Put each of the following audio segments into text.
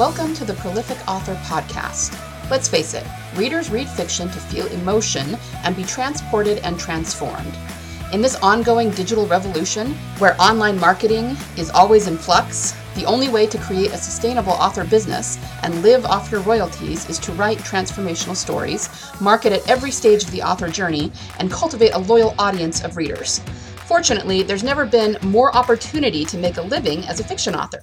Welcome to the Prolific Author Podcast. Let's face it, readers read fiction to feel emotion and be transported and transformed. In this ongoing digital revolution, where online marketing is always in flux, the only way to create a sustainable author business and live off your royalties is to write transformational stories, market at every stage of the author journey, and cultivate a loyal audience of readers. Fortunately, there's never been more opportunity to make a living as a fiction author.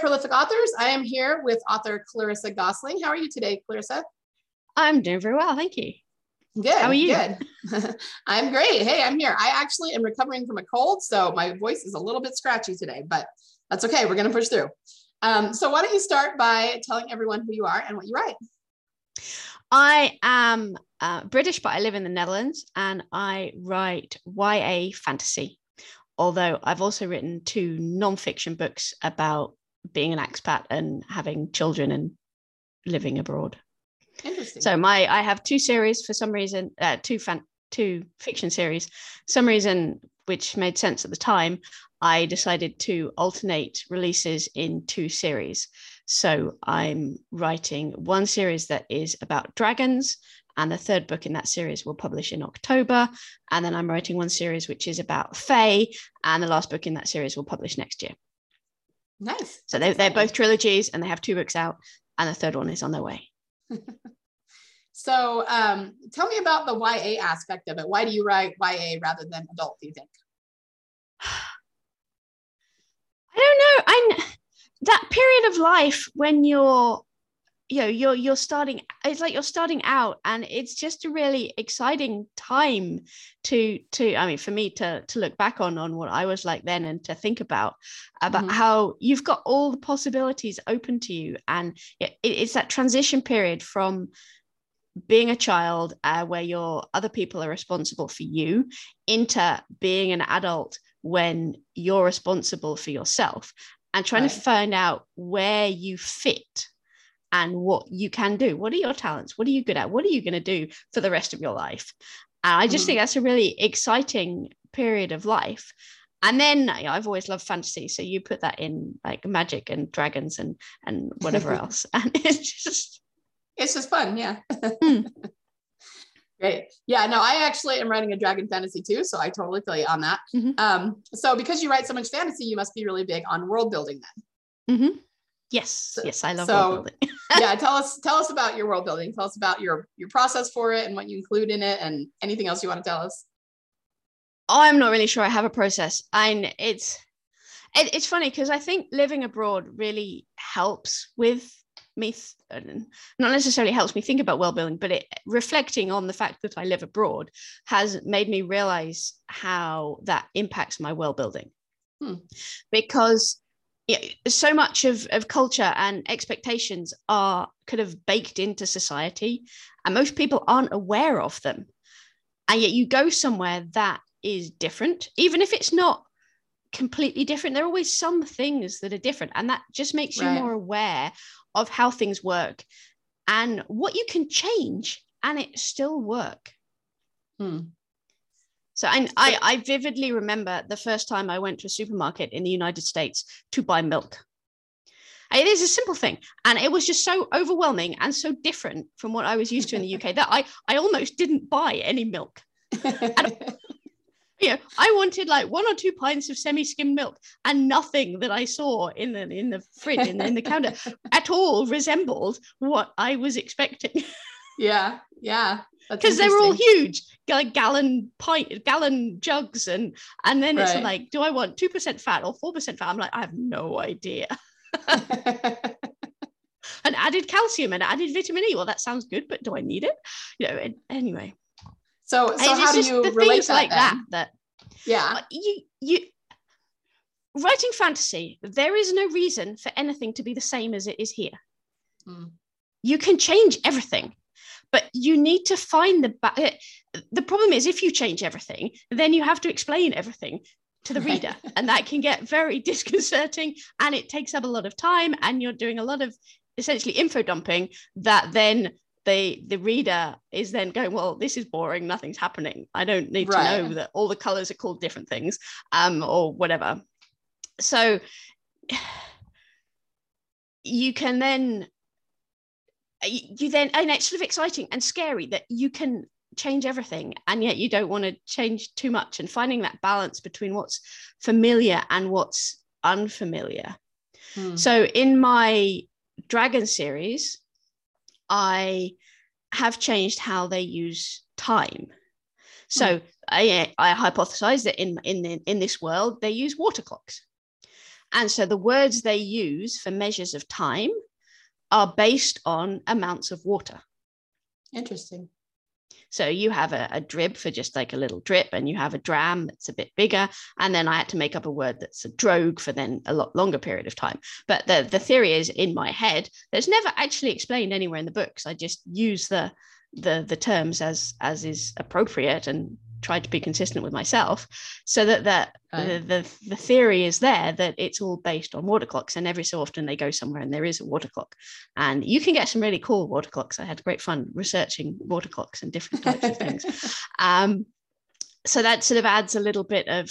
Prolific authors. I am here with author Clarissa Gosling. How are you today, Clarissa? I'm doing very well. Thank you. Good. How are you? Good. I'm great. Hey, I'm here. I actually am recovering from a cold, so my voice is a little bit scratchy today, but that's okay. We're going to push through. Um, so, why don't you start by telling everyone who you are and what you write? I am uh, British, but I live in the Netherlands and I write YA fantasy although I've also written two nonfiction books about being an expat and having children and living abroad. Interesting. So my I have two series for some reason, uh, two fan two fiction series. Some reason which made sense at the time, I decided to alternate releases in two series. So I'm writing one series that is about dragons and the third book in that series will publish in October. And then I'm writing one series which is about Fae, and the last book in that series will publish next year. Nice. So they're, they're both trilogies and they have two books out, and the third one is on their way. so um, tell me about the YA aspect of it. Why do you write YA rather than adult, do you think? I don't know. I'm that period of life when you're you know you're you're starting it's like you're starting out and it's just a really exciting time to to i mean for me to to look back on on what i was like then and to think about about mm-hmm. how you've got all the possibilities open to you and it, it's that transition period from being a child uh, where your other people are responsible for you into being an adult when you're responsible for yourself and trying right. to find out where you fit and what you can do. What are your talents? What are you good at? What are you going to do for the rest of your life? And I just mm. think that's a really exciting period of life. And then you know, I've always loved fantasy, so you put that in like magic and dragons and and whatever else, and it's just it's just fun, yeah. mm. Great. Yeah, no, I actually am writing a dragon fantasy too, so I totally feel you on that. Mm-hmm. Um, so because you write so much fantasy, you must be really big on world building then. Mm-hmm. Yes, yes, I love so, world building. yeah, tell us tell us about your world building. Tell us about your your process for it and what you include in it, and anything else you want to tell us. I'm not really sure I have a process, and it's it, it's funny because I think living abroad really helps with me not necessarily helps me think about world building but it reflecting on the fact that i live abroad has made me realize how that impacts my world building hmm. because so much of, of culture and expectations are kind of baked into society and most people aren't aware of them and yet you go somewhere that is different even if it's not completely different there are always some things that are different and that just makes right. you more aware of how things work and what you can change and it still work hmm. So I, I, I vividly remember the first time I went to a supermarket in the United States to buy milk. It is a simple thing. And it was just so overwhelming and so different from what I was used to in the UK that I, I almost didn't buy any milk. And, you know, I wanted like one or two pints of semi-skimmed milk and nothing that I saw in the in the fridge in the, in the counter at all resembled what I was expecting. Yeah, yeah because they were all huge like gallon pint gallon jugs and and then it's like do i want 2% fat or 4% fat? I'm like i have no idea. And added calcium and added vitamin e. Well that sounds good but do i need it? You know anyway. So so how do you relate that like then? that that yeah. You you writing fantasy, there is no reason for anything to be the same as it is here. Mm. You can change everything, but you need to find the ba- eh, the problem is if you change everything, then you have to explain everything to the reader, and that can get very disconcerting, and it takes up a lot of time, and you're doing a lot of essentially info dumping that then the the reader is then going well this is boring. Nothing's happening. I don't need right. to know that all the colors are called different things um or whatever. So you can then you then and it's sort of exciting and scary that you can change everything and yet you don't want to change too much and finding that balance between what's familiar and what's unfamiliar hmm. so in my dragon series i have changed how they use time so hmm. I, I hypothesize that in in in this world they use water clocks and so the words they use for measures of time are based on amounts of water. Interesting. So you have a, a, drib for just like a little drip, and you have a dram that's a bit bigger. And then I had to make up a word that's a drogue for then a lot longer period of time. But the, the theory is in my head. There's never actually explained anywhere in the books. I just use the the the terms as as is appropriate and tried to be consistent with myself so that that the, the, the theory is there that it's all based on water clocks and every so often they go somewhere and there is a water clock and you can get some really cool water clocks i had great fun researching water clocks and different types of things. Um, so that sort of adds a little bit of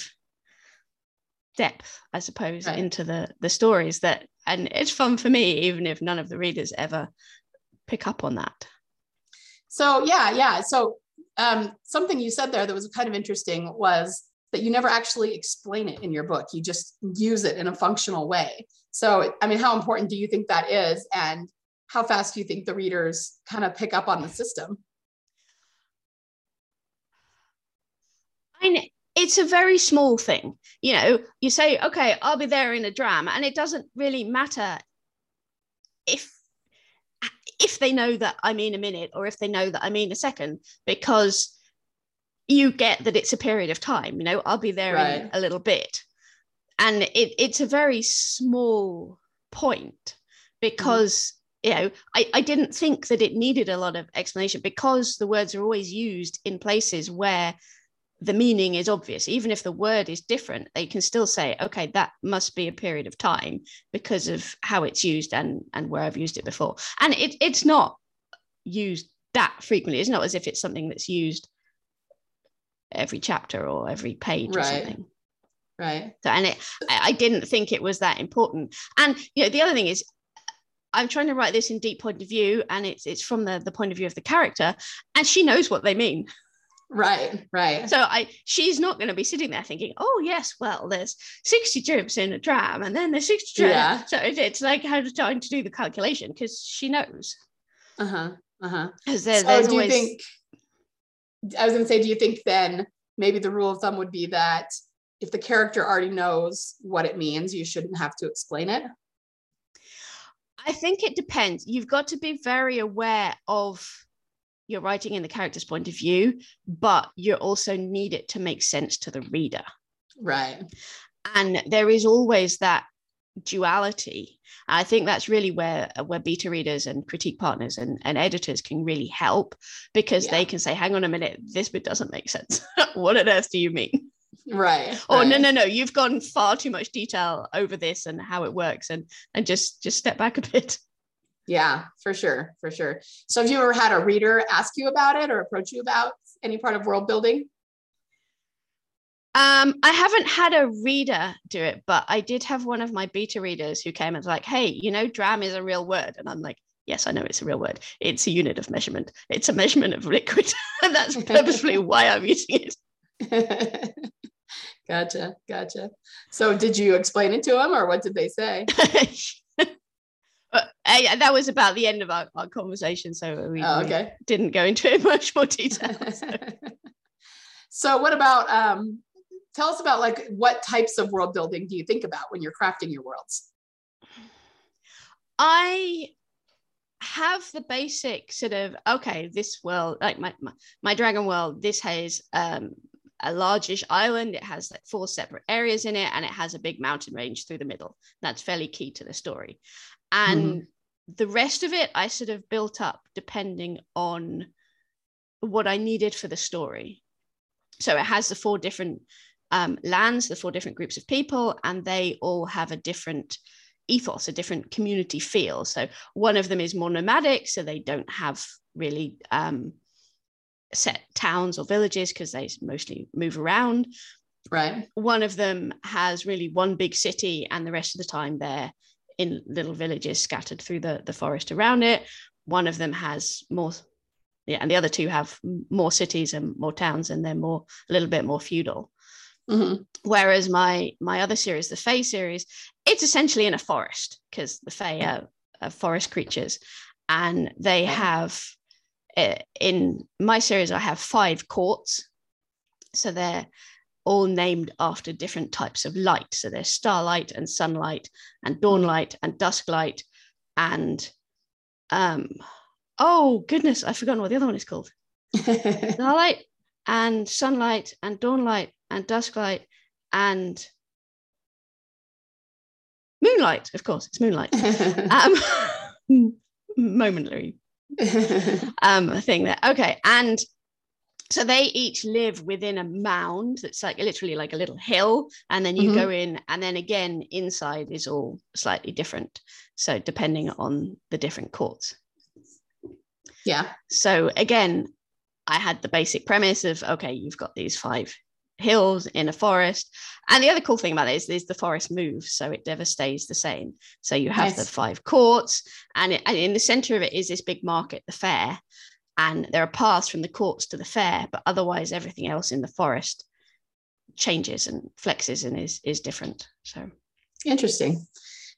depth i suppose right. into the the stories that and it's fun for me even if none of the readers ever pick up on that. So yeah yeah. So um, something you said there that was kind of interesting was that you never actually explain it in your book. You just use it in a functional way. So, I mean, how important do you think that is? And how fast do you think the readers kind of pick up on the system? I mean, it's a very small thing. You know, you say, okay, I'll be there in a dram, and it doesn't really matter if if they know that I mean a minute or if they know that I mean a second, because you get that it's a period of time. You know, I'll be there right. in a little bit. And it, it's a very small point because, mm. you know, I, I didn't think that it needed a lot of explanation because the words are always used in places where the meaning is obvious. Even if the word is different they can still say okay that must be a period of time because of how it's used and and where i've used it before. And it, it's not used that frequently. It's not as if it's something that's used every chapter or every page right. or something. Right. So and it I, I didn't think it was that important. And you know the other thing is I'm trying to write this in deep point of view, and it's it's from the the point of view of the character, and she knows what they mean. Right, right. So I she's not going to be sitting there thinking, oh yes, well, there's 60 dribs in a dram and then there's 60 dribs. Yeah. So it, it's like how to trying to do the calculation because she knows. Uh-huh. Uh-huh. Because there, so there's do always... you think I was gonna say, do you think then maybe the rule of thumb would be that if the character already knows what it means, you shouldn't have to explain it? I think it depends. You've got to be very aware of you're writing in the character's point of view, but you also need it to make sense to the reader. Right. And there is always that duality. I think that's really where where beta readers and critique partners and, and editors can really help because yeah. they can say, hang on a minute, this bit doesn't make sense. what on earth do you mean? Right. Or right. no, no, no, you've gone far too much detail over this and how it works and and just just step back a bit. Yeah, for sure, for sure. So have you ever had a reader ask you about it or approach you about any part of world building? Um, I haven't had a reader do it, but I did have one of my beta readers who came and was like, "Hey, you know, dram is a real word," and I'm like, "Yes, I know it's a real word. It's a unit of measurement. It's a measurement of liquid, and that's purposefully why I'm using it." gotcha, gotcha. So, did you explain it to them, or what did they say? But uh, that was about the end of our, our conversation, so we, oh, okay. we didn't go into much more detail. So. so, what about? Um, tell us about like what types of world building do you think about when you're crafting your worlds? I have the basic sort of okay, this world, like my my, my dragon world, this has um, a largish island. It has like four separate areas in it, and it has a big mountain range through the middle. That's fairly key to the story. And mm-hmm. the rest of it, I sort of built up depending on what I needed for the story. So it has the four different um, lands, the four different groups of people, and they all have a different ethos, a different community feel. So one of them is more nomadic, so they don't have really um, set towns or villages because they mostly move around. Right. One of them has really one big city, and the rest of the time they're in little villages scattered through the, the forest around it. One of them has more, yeah, and the other two have more cities and more towns, and they're more a little bit more feudal. Mm-hmm. Whereas my my other series, the Fae series, it's essentially in a forest because the Fae are, are, forest creatures, and they have uh, in my series I have five courts, so they're all named after different types of light. So there's starlight and sunlight and dawnlight and dusklight and um oh goodness, I've forgotten what the other one is called. starlight and sunlight and dawnlight and dusklight and moonlight of course it's moonlight um, momentary um thing there okay and so they each live within a mound that's like literally like a little hill and then you mm-hmm. go in and then again inside is all slightly different so depending on the different courts yeah so again i had the basic premise of okay you've got these five hills in a forest. And the other cool thing about it is, is the forest moves, so it never stays the same. So you have the five courts, and, it, and in the center of it is this big market, the fair. And there are paths from the courts to the fair, but otherwise everything else in the forest changes and flexes and is is different. So interesting.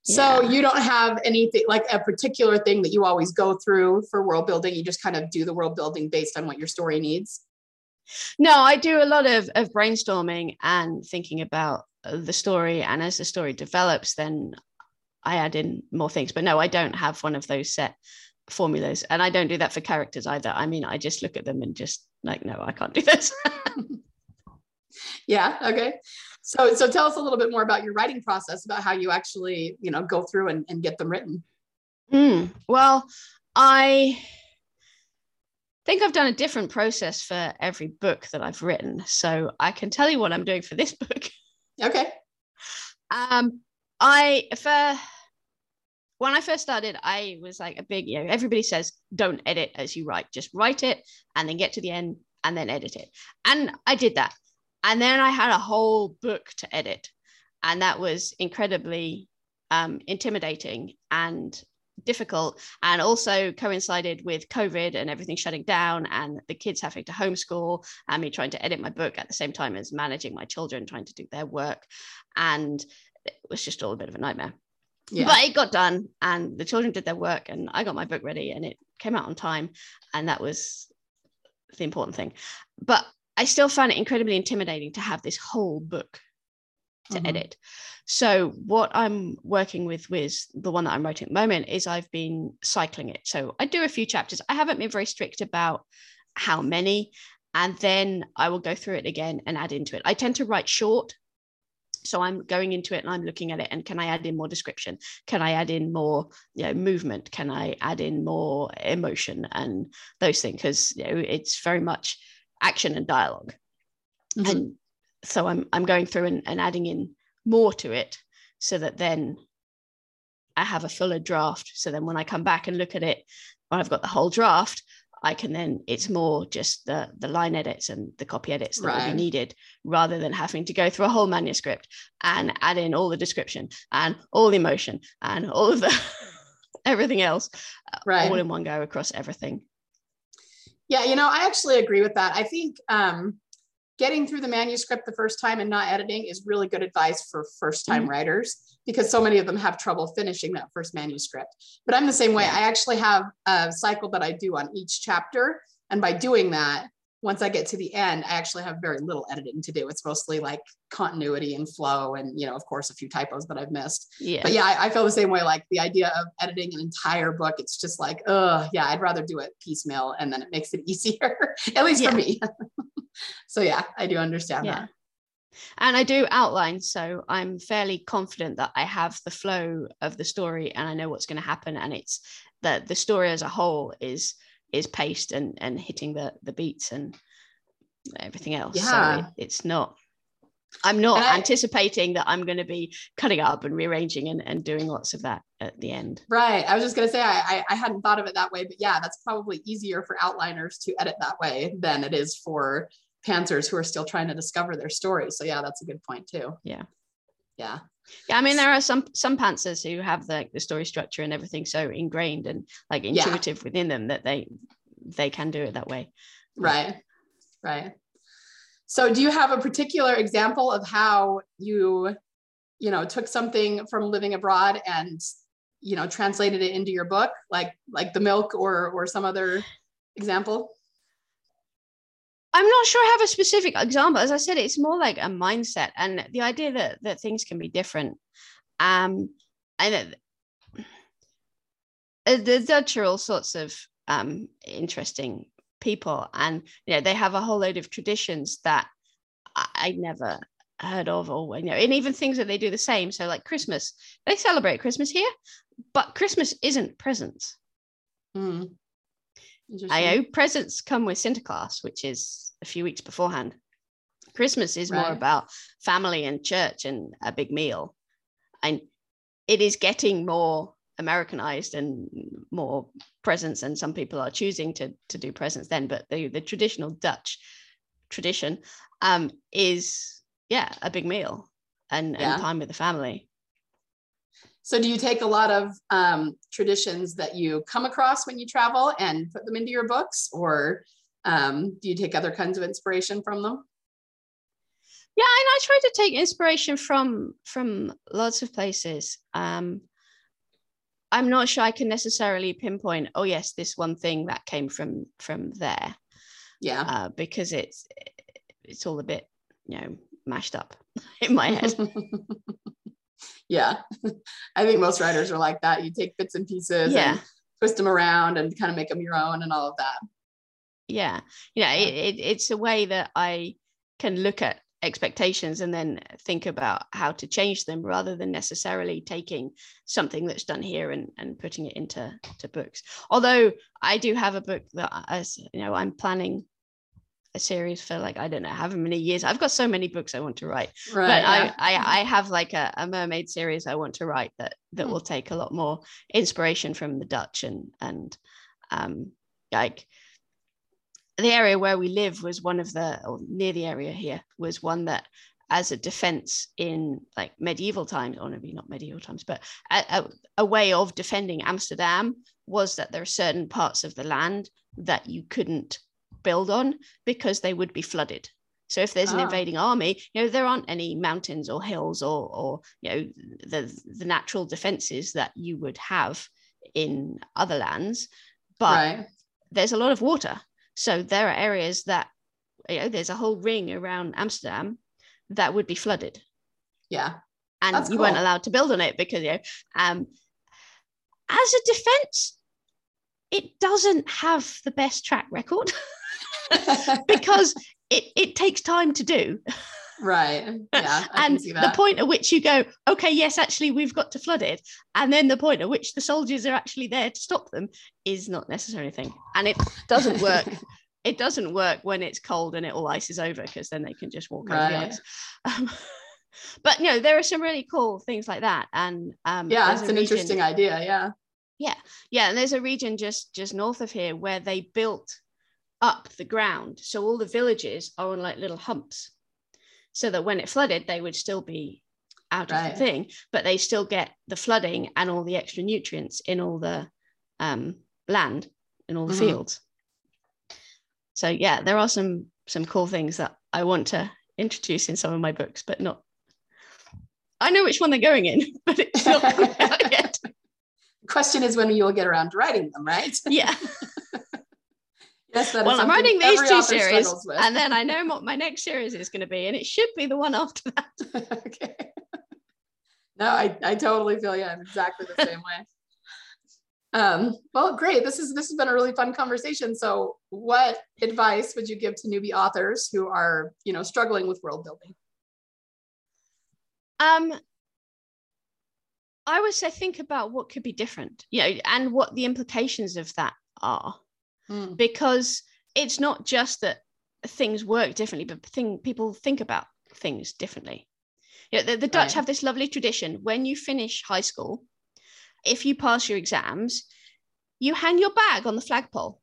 So yeah. you don't have anything like a particular thing that you always go through for world building. You just kind of do the world building based on what your story needs. No, I do a lot of, of brainstorming and thinking about uh, the story. And as the story develops, then I add in more things. But no, I don't have one of those set formulas. And I don't do that for characters either. I mean, I just look at them and just like, no, I can't do this. yeah. Okay. So, so tell us a little bit more about your writing process, about how you actually, you know, go through and, and get them written. Mm, well, I think I've done a different process for every book that I've written. So I can tell you what I'm doing for this book. Okay. Um, I for when I first started, I was like a big, you know, everybody says don't edit as you write, just write it and then get to the end and then edit it. And I did that. And then I had a whole book to edit. And that was incredibly um, intimidating and difficult and also coincided with COVID and everything shutting down and the kids having to homeschool and me trying to edit my book at the same time as managing my children, trying to do their work. And it was just all a bit of a nightmare. Yeah. But it got done and the children did their work and I got my book ready and it came out on time. And that was the important thing. But I still found it incredibly intimidating to have this whole book to mm-hmm. edit. So what I'm working with with the one that I'm writing at the moment is I've been cycling it. So I do a few chapters. I haven't been very strict about how many, and then I will go through it again and add into it. I tend to write short. So I'm going into it and I'm looking at it and can I add in more description? Can I add in more you know, movement? Can I add in more emotion and those things? Because you know, it's very much action and dialog mm-hmm. And so I'm I'm going through and, and adding in more to it so that then I have a fuller draft. So then when I come back and look at it, when I've got the whole draft, I can then it's more just the the line edits and the copy edits that right. will be needed rather than having to go through a whole manuscript and add in all the description and all the emotion and all of the everything else uh, right. all in one go across everything. Yeah, you know, I actually agree with that. I think um getting through the manuscript the first time and not editing is really good advice for first time mm-hmm. writers because so many of them have trouble finishing that first manuscript. But I'm the same way. I actually have a cycle that I do on each chapter. And by doing that, once I get to the end, I actually have very little editing to do. It's mostly like continuity and flow, and you know, of course, a few typos that I've missed. Yeah. But yeah, I, I feel the same way. Like the idea of editing an entire book, it's just like, oh yeah, I'd rather do it piecemeal, and then it makes it easier, at least yeah. for me. so yeah, I do understand Yeah. that. and I do outline, so I'm fairly confident that I have the flow of the story and I know what's going to happen, and it's that the story as a whole is is paced and and hitting the the beats and everything else. So Yeah. it, it's not. I'm not I- anticipating that I'm going to be cutting up and rearranging and, and doing lots of that at the end. Right. I was just gonna say I, I I hadn't thought of it that way, but yeah, that's probably easier for outliners to edit that way than it is for pantsers who are still trying to discover their story. So yeah, that's a good point too. Yeah. Yeah. Yeah, I mean there are some some pantsers who have the the story structure and everything so ingrained and like Yeah. intuitive within them that they they can do it that way. Right. Right. So do you have a particular example of how you, you know, took something from living abroad and, you know, translated it into your book, like like the milk or or some other example? I'm not sure I have a specific example. As I said, it's more like a mindset and the idea that that things can be different. Um, and uh, the Dutch are all sorts of um, interesting people, and you know they have a whole load of traditions that I, I never heard of, or you know, and even things that they do the same. So, like Christmas, they celebrate Christmas here, but Christmas isn't presents. Hmm. I Interesting. know presents come with Sinterklaas, which is a few weeks beforehand. Christmas is more about family and church and a big meal. And it is getting more Americanized and more presents, and some people are choosing to, to do presents then. But the, the traditional Dutch tradition um, is, yeah, a big meal and, Yeah. and time with the family. So do you take a lot of um, traditions that you come across when you travel and put them into your books, or um, do you take other kinds of inspiration from them? yeah and i try to take inspiration from from lots of places um i'm not sure i can necessarily pinpoint oh yes this one thing that came from from there Yeah. uh, because it's it's all a bit you know mashed up in my head yeah. I think most writers are like that. You take bits and pieces yeah and twist them around and kind of make them your own and all of that. yeah yeah Yeah. it, it, it's a way that i can look at expectations and then think about how to change them rather than necessarily taking something that's done here and, and putting it into to books although i do have a book that as you know i'm planning a series for like i don't know how many years i've got so many books i want to write Right. but yeah. I, I i have like a, a mermaid series i want to write that that Hmm. will take a lot more inspiration from the dutch and and um like the area where we live was one of the or near the area here was one that as a defense in like medieval times or maybe not medieval times but a, a, a way of defending amsterdam was that there are certain parts of the land that you couldn't build on because they would be flooded so if there's an Ah. invading army you know there aren't any mountains or hills or or you know the the natural defenses that you would have in other lands but right. there's a lot of water. So there are areas that, you know, there's a whole ring around Amsterdam that would be flooded. Yeah. And That's you weren't allowed to build on it because, you know, um, as a defense, it doesn't have the best track record because it, it takes time to do. right. Yeah. And the point at which you go, okay, yes, actually, we've got to flood it. And then the point at which the soldiers are actually there to stop them is not necessarily a thing. And it doesn't work. it doesn't work when it's cold and it all ices over because then they can just walk over the ice. Um, but you know, there are some really cool things like that. And um, yeah, it's an region- interesting idea. Yeah. Yeah. yeah, and there's a region just just north of here where they built up the ground, so all the villages are on like little humps, so that when it flooded, they would still be out of the thing, but they still get the flooding and all the extra nutrients in all the um, land in all the Mhm. fields. So yeah, there are some some cool things that I want to introduce in some of my books, but not. I know which one they're going in, but it's not yet. Question is when you'll get around to writing them, right? Yeah. yes, well, I'm writing these two series, and then I know what my next series is going to be, and it should be the one after that. okay. No, I, I totally feel you. I'm exactly the same way. Um, well, great. This is this has been a really fun conversation. So, what advice would you give to newbie authors who are, you know, struggling with world building? Um, I would say think about what could be different, you know, and what the implications of that are, mm. because it's not just that things work differently, but thing people think about things differently. You know, the, the Dutch right. have this lovely tradition. When you finish high school, if you pass your exams, you hang your bag on the flagpole.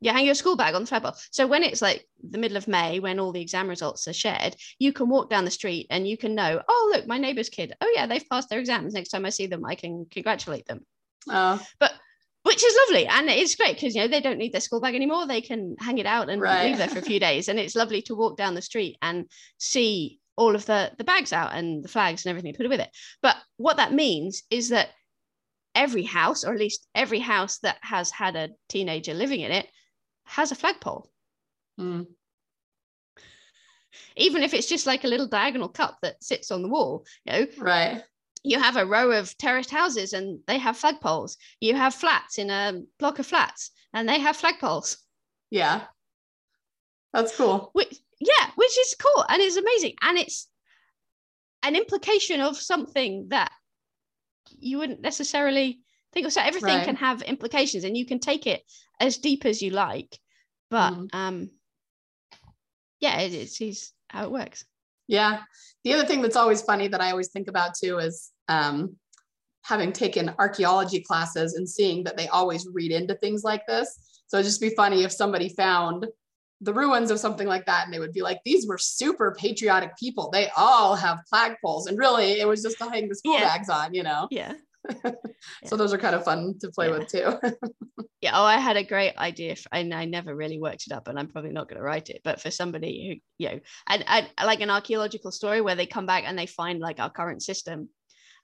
You hang your school bag on the flagpole. So when it's like the middle of May, when all the exam results are shared, you can walk down the street and you can know, oh, look, my neighbor's kid. Oh, yeah, they've passed their exams. Next time I see them, I can congratulate them. Oh. But which is lovely and it's great because you know they don't need their school bag anymore they can hang it out and right. leave there for a few days and it's lovely to walk down the street and see all of the the bags out and the flags and everything put with it but what that means is that every house, or at least every house that has had a teenager living in it, has a flagpole. Mm. Even if it's just like a little diagonal cup that sits on the wall, you know. Right. You have a row of terraced houses and they have flagpoles. You have flats in a block of flats and they have flagpoles. Yeah. That's cool. Which, yeah, which is cool and it's amazing. And it's an implication of something that you wouldn't necessarily think of. So everything right. can have implications, and you can take it as deep as you like. But mm. um, yeah, it, it's, it's how it works. Yeah. The other thing that's always funny that I always think about too is um, having taken archaeology classes and seeing that they always read into things like this. So it'd just be funny if somebody found the ruins of something like that and they would be like these were super patriotic people they all have flagpoles and really it was just to hang the school yeah. bags on you know yeah so those are kind of fun to play yeah. with too yeah oh i had a great idea for, and i never really worked it up and i'm probably not going to write it but for somebody who you know and, and like an archaeological story where they come back and they find like our current system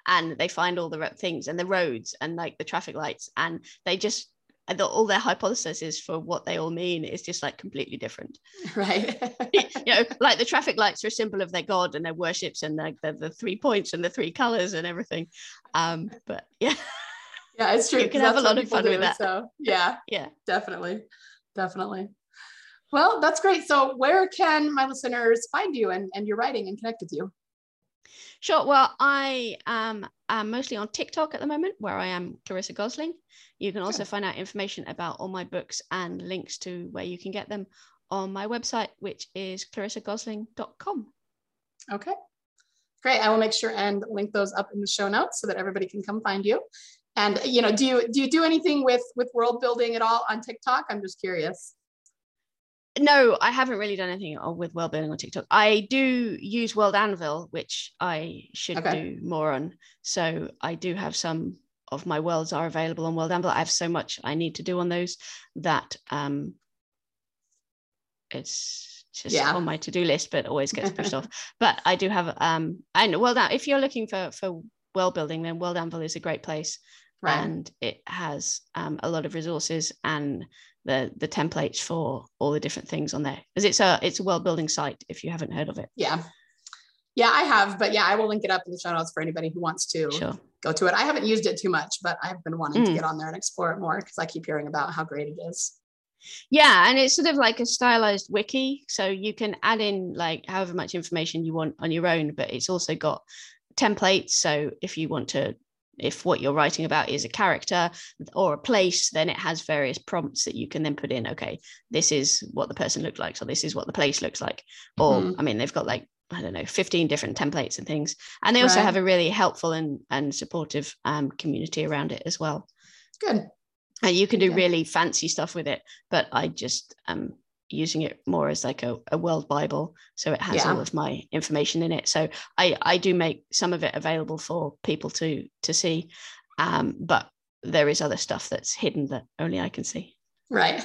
and they find all the things and the roads and like the traffic lights and they just the, all their hypotheses for what they all mean is just like completely different. Right. you know, like the traffic lights are a symbol of their god and their worships and the, the, the three points and the three colors and everything. Um, but yeah. Yeah, it's true. You can have a lot of fun do, with that. So yeah. yeah. Definitely. Definitely. Well, that's great. So where can my listeners find you and, and your writing and connect with you? Sure. Well, I um, am mostly on TikTok at the moment, where I am Clarissa Gosling. You can also find out information about all my books and links to where you can get them on my website, which is clarissagosling.com. Okay. Great. I will make sure and link those up in the show notes so that everybody can come find you. And you know, do you do you do anything with with world building at all on TikTok? I'm just curious no, I haven't really done anything with world building on TikTok. I do use World Anvil, which I should okay. do more on. So I do have some of my worlds are available on World Anvil. I have so much I need to do on those that um, it's just yeah. on my to-do list, but always gets pushed off. But I do have um and well if you're looking for for world building, then World Anvil is a great place. Right. And it has um, a lot of resources and the the templates for all the different things on there because it's a it's a world building site if you haven't heard of it yeah yeah i have but yeah i will link it up in the show notes for anybody who wants to sure. go to it i haven't used it too much but i've been wanting mm. to get on there and explore it more because i keep hearing about how great it is yeah and it's sort of like a stylized wiki so you can add in like however much information you want on your own but it's also got templates so if you want to if what you're writing about is a character or a place, then it has various prompts that you can then put in. Okay, this is what the person looked like, so this is what the place looks like. Or mm. I mean, they've got like I don't know, 15 different templates and things, and they also right. have a really helpful and and supportive um, community around it as well. Good. And you can do really fancy stuff with it, but I just um using it more as like a, a world bible so it has yeah. all of my information in it. So i i do make some of it available for people to to see um, but there is other stuff that's hidden that only i can see. Right.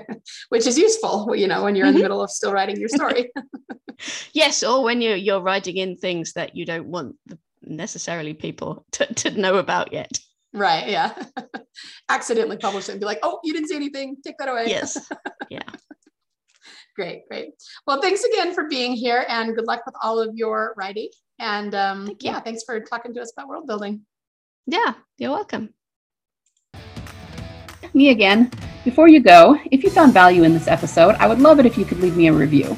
Which is useful you know when you're in the mm-hmm. middle of still writing your story. Yes or when you're you're writing in things that you don't want necessarily people to, to know about yet. Right yeah. Accidentally publish it and be like oh you didn't say anything. Take that away. Yes. Yeah Great, great. Well, thanks again for being here and good luck with all of your writing. And um, Thank yeah, thanks for talking to us about world building. Yeah, you're welcome. me again. Before you go, if you found value in this episode, I would love it if you could leave me a review.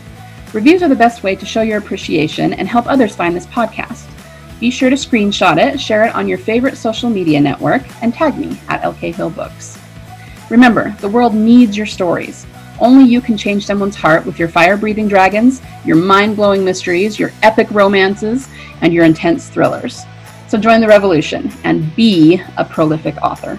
Reviews are the best way to show your appreciation and help others find this podcast. Be sure to screenshot it, share it on your favorite social media network, and tag me at LK Hill Books. Remember, the world needs your stories. Only you can change someone's heart with your fire breathing dragons, your mind blowing mysteries, your epic romances, and your intense thrillers. So join the revolution and be a prolific author.